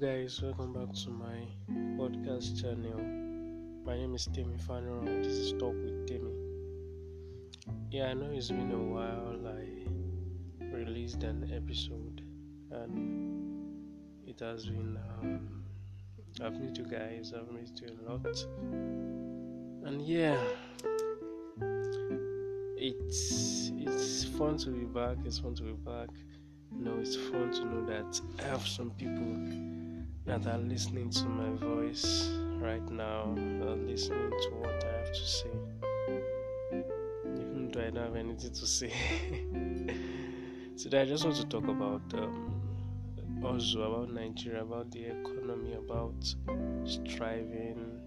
Guys, welcome back to my podcast channel. My name is Temi Fanero, and this is Talk with Temi. Yeah, I know it's been a while I released an episode, and it has been. Um, I've missed you guys, I've missed you a lot, and yeah, it's it's fun to be back. It's fun to be back know, it's fun to know that I have some people that are listening to my voice right now, are listening to what I have to say. Even though I don't have anything to say. Today, I just want to talk about um, also about Nigeria, about the economy, about striving,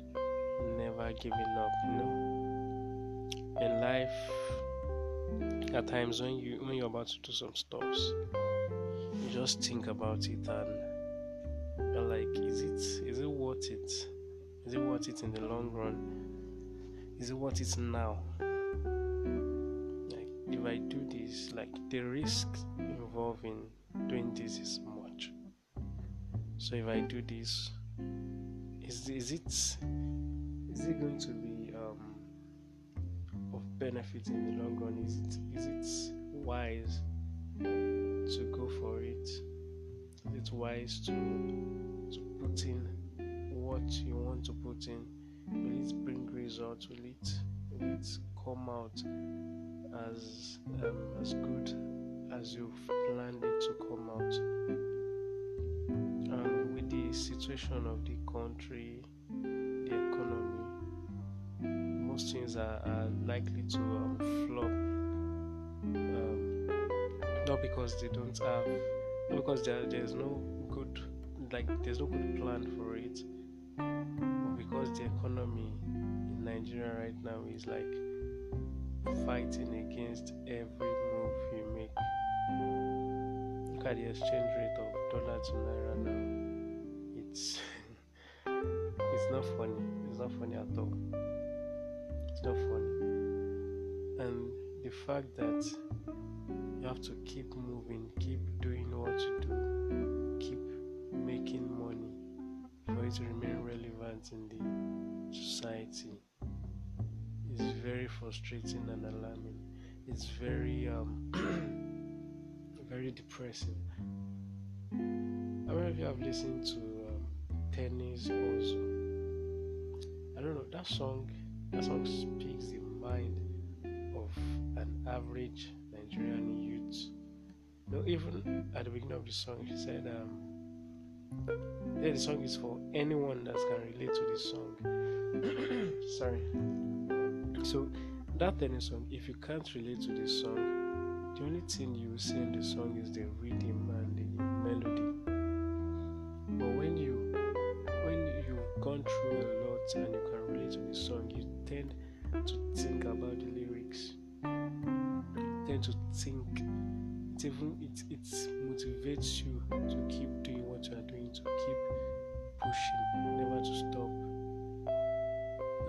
never giving up. You know, in life, at times when you when you're about to do some stuffs you just think about it and like, is it is it worth it? Is it worth it in the long run? Is it worth it now? Like if I do this, like the risk involved in doing this is much. So if I do this, is is it is it going to be um, of benefit in the long run? Is it is it wise to go for it. It's wise to to put in what you want to put in. Will it bring results? Will it will it come out as um, as good as you've planned it to come out? And with the situation of the country, the economy, most things are, are likely to um, flop not because they don't have because there, there's no good like there's no good plan for it. Because the economy in nigeria right now is like fighting against every move you make. Look at the exchange rate of dollar to naira now. It's it's not funny. It's not funny at all. It's not funny. And the fact that you have to keep moving, keep doing what you do, keep making money for it to remain relevant in the society. It's very frustrating and alarming. It's very um, very depressing. I don't know if you have listened to um, Tennis also. I don't know that song. That song speaks the mind of an average Nigerian youths. No, even at the beginning of the song, she said, um, yeah, the song is for anyone that can relate to this song. Sorry. So, that tennis song, if you can't relate to this song, the only thing you see in the song is the rhythm and the melody. But when you when you've gone through a lot and you can relate to the song, you tend to think about the to think. It even it, it motivates you to keep doing what you are doing to keep pushing never to stop.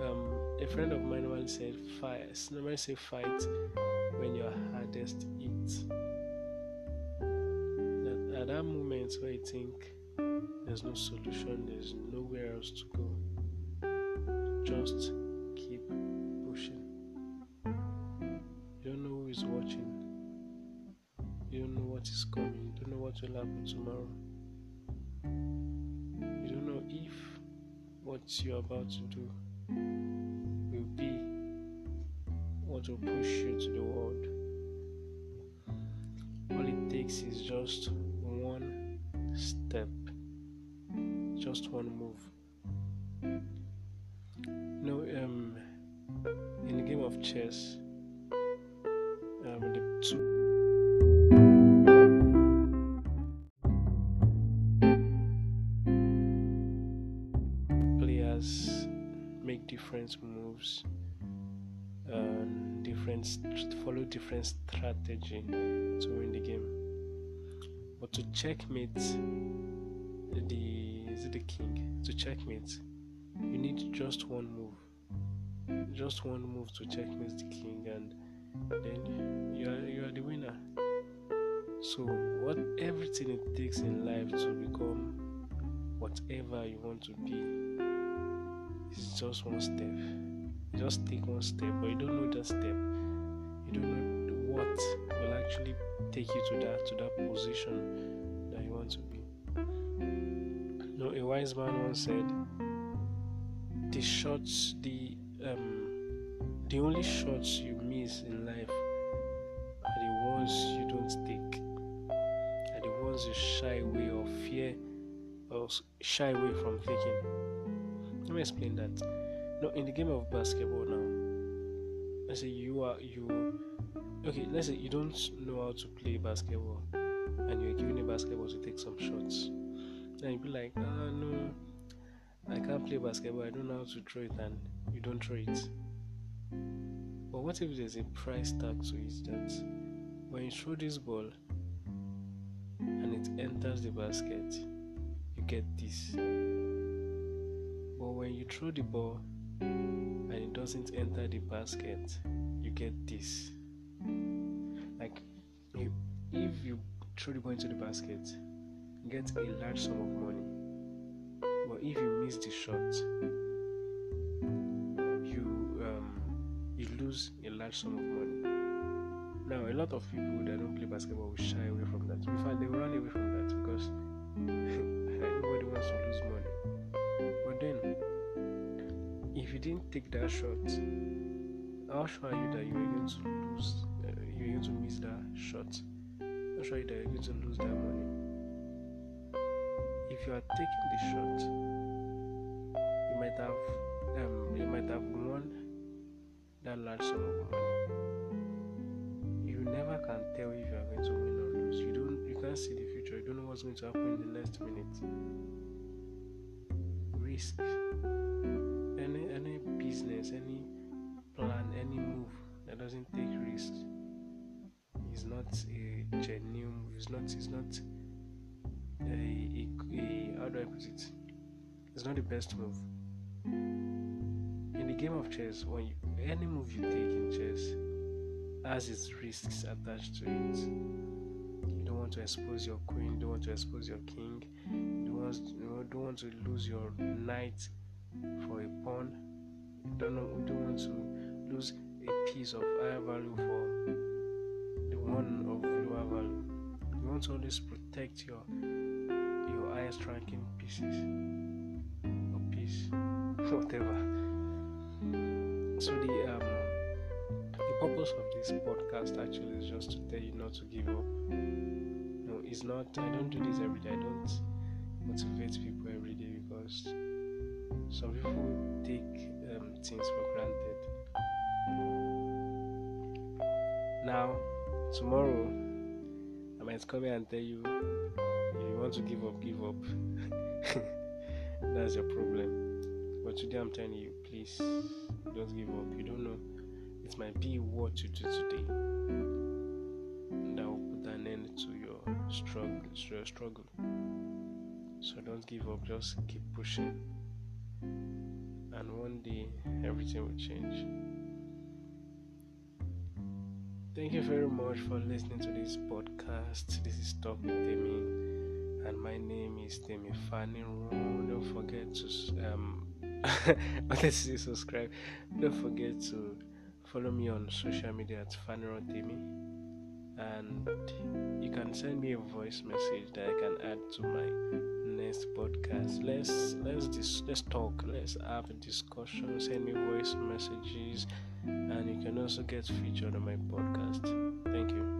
Um, a friend of mine once said fight normally say fight when you're hardest hit. At that moment where you think there's no solution there's nowhere else to go just will happen tomorrow. You don't know if what you're about to do will be what will push you to the world. All it takes is just one step, just one move. You know, um, in the game of chess, different moves and different follow different strategy to win the game. But to checkmate the is it the king? To checkmate you need just one move. Just one move to checkmate the king and then you are you are the winner. So what everything it takes in life to become whatever you want to be is just one step. Just take one step, but you don't know that step. You don't know what will actually take you to that to that position that you want to be. Know, a wise man once said, "The shots, the um, the only shots you miss in life are the ones you don't take, are the ones you shy away or fear or shy away from taking." Let me explain that. No, in the game of basketball now, let's say you are you okay, let's say you don't know how to play basketball and you're given a basketball to take some shots. Then you'd be like, ah oh, no, I can't play basketball, I don't know how to throw it and you don't throw it. But what if there's a price tag to it that when you throw this ball and it enters the basket, you get this. Throw the ball and it doesn't enter the basket, you get this. Like you, if you throw the ball into the basket, you get a large sum of money. But if you miss the shot, you um, you lose a large sum of money. Now, a lot of people that don't play basketball will shy away from that. In fact, they run away from that because nobody wants to lose money. Didn't take that shot, how sure are you that you are going to lose? Uh, you're going to miss that shot. How sure are you that you're going to lose that money? If you are taking the shot, you might have um, you might have won that large sum of money. You never can tell if you are going to win or lose. You don't. You can't see the future. You don't know what's going to happen in the last minute. Risk. Any any business, any plan, any move that doesn't take risks is not a genuine. Is not. Is not a, a, a how do I put it? It's not the best move. In the game of chess, when you, any move you take in chess has its risks attached to it. You don't want to expose your queen. You don't want to expose your king. You don't want, you don't want to lose your knight for a pawn. You don't, know, you don't want to lose a piece of higher value for the one of lower value. You want to always protect your your highest ranking pieces or piece, whatever. So the um the purpose of this podcast actually is just to tell you not to give up. No, it's not. I don't do this every day. I don't motivate people every day because some people take um, things for granted. Now, tomorrow, I might come here and tell you if you want to give up, give up. That's your problem. But today, I'm telling you, please don't give up. You don't know. It might be what you do today that will put an end to your struggle. To your struggle. So don't give up. Just keep pushing, and one day everything will change. Thank you very much for listening to this podcast. This is Talk with Demi, and my name is Demi Fanny. Don't forget to um, let's see, subscribe. Don't forget to follow me on social media at Fanny Demi, and you can send me a voice message that I can add to my next podcast. Let's let's dis- let's talk. Let's have a discussion. Send me voice messages and you can also get featured on my podcast.